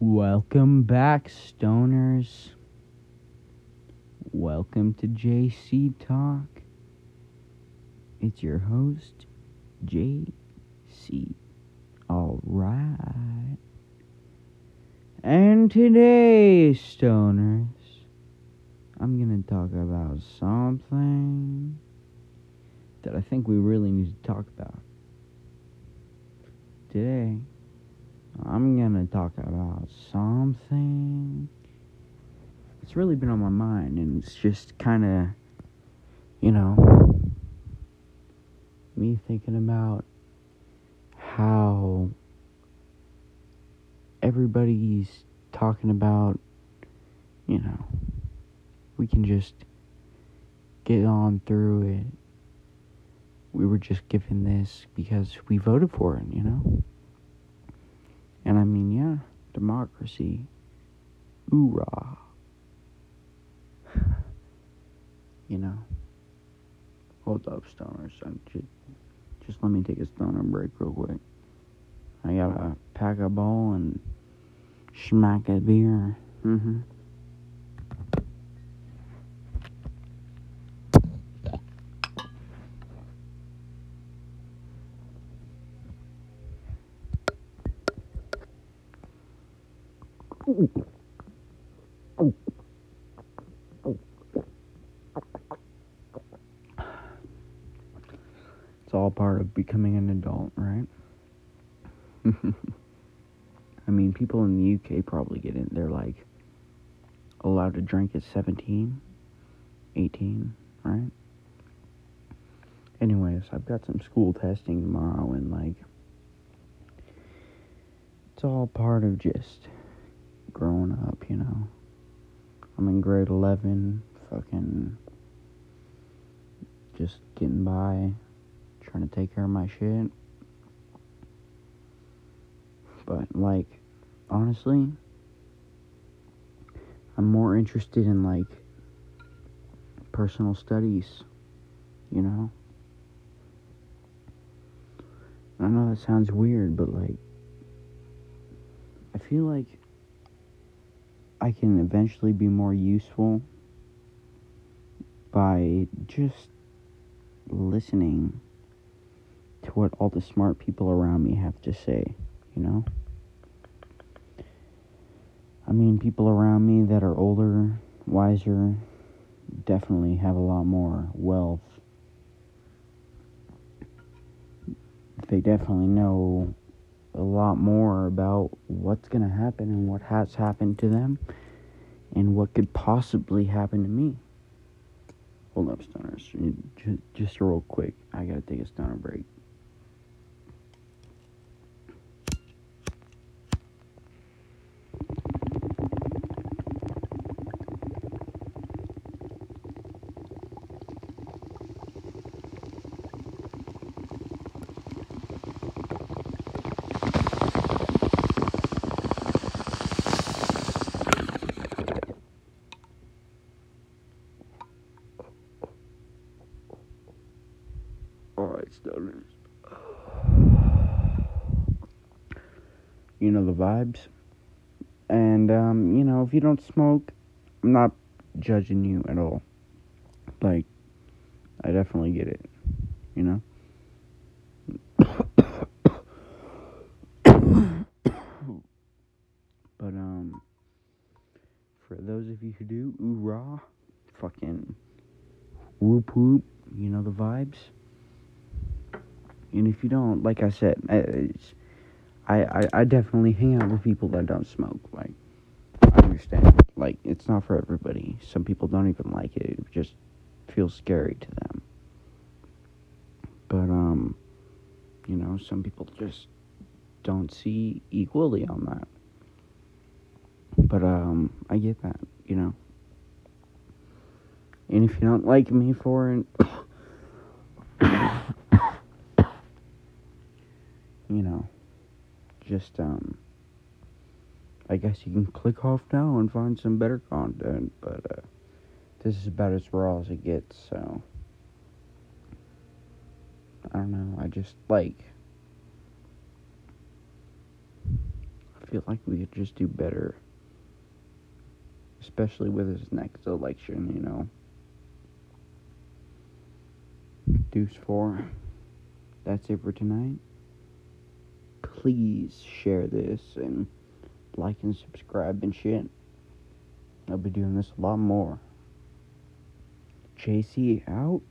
Welcome back, stoners. Welcome to JC Talk. It's your host, JC. Alright. And today, stoners, I'm gonna talk about something that I think we really need to talk about. Today, I'm gonna talk about something that's really been on my mind, and it's just kind of, you know, me thinking about how everybody's talking about, you know, we can just get on through it. We were just given this because we voted for it, you know? And I mean, yeah, democracy. Hoorah. you know. Hold up, stoners. I'm just, just let me take a stoner break real quick. I gotta pack a bowl and smack a beer. Mm-hmm. It's all part of becoming an adult, right? I mean, people in the UK probably get in. They're like allowed to drink at 17, 18, right? Anyways, I've got some school testing tomorrow, and like, it's all part of just growing up, you know. I'm in grade 11, fucking just getting by, trying to take care of my shit. But, like, honestly, I'm more interested in, like, personal studies, you know? I know that sounds weird, but, like, I feel like I can eventually be more useful by just listening to what all the smart people around me have to say, you know? I mean, people around me that are older, wiser, definitely have a lot more wealth. They definitely know a lot more about what's going to happen and what has happened to them and what could possibly happen to me. Hold up, stoners. Just, just real quick. I got to take a stoner break. You know the vibes. And, um, you know, if you don't smoke, I'm not judging you at all. Like, I definitely get it. You know? but, um, for those of you who do, ooh, rah, fucking whoop whoop, you know the vibes. And if you don't, like I said, I, I, I, definitely hang out with people that don't smoke. Like, I understand. Like, it's not for everybody. Some people don't even like it. It just feels scary to them. But, um, you know, some people just don't see equally on that. But, um, I get that, you know. And if you don't like me for it, you know, just um I guess you can click off now and find some better content, but uh this is about as raw as it gets, so I don't know, I just like I feel like we could just do better. Especially with this next election, you know. Deuce 4. That's it for tonight. Please share this and like and subscribe and shit. I'll be doing this a lot more. JC out.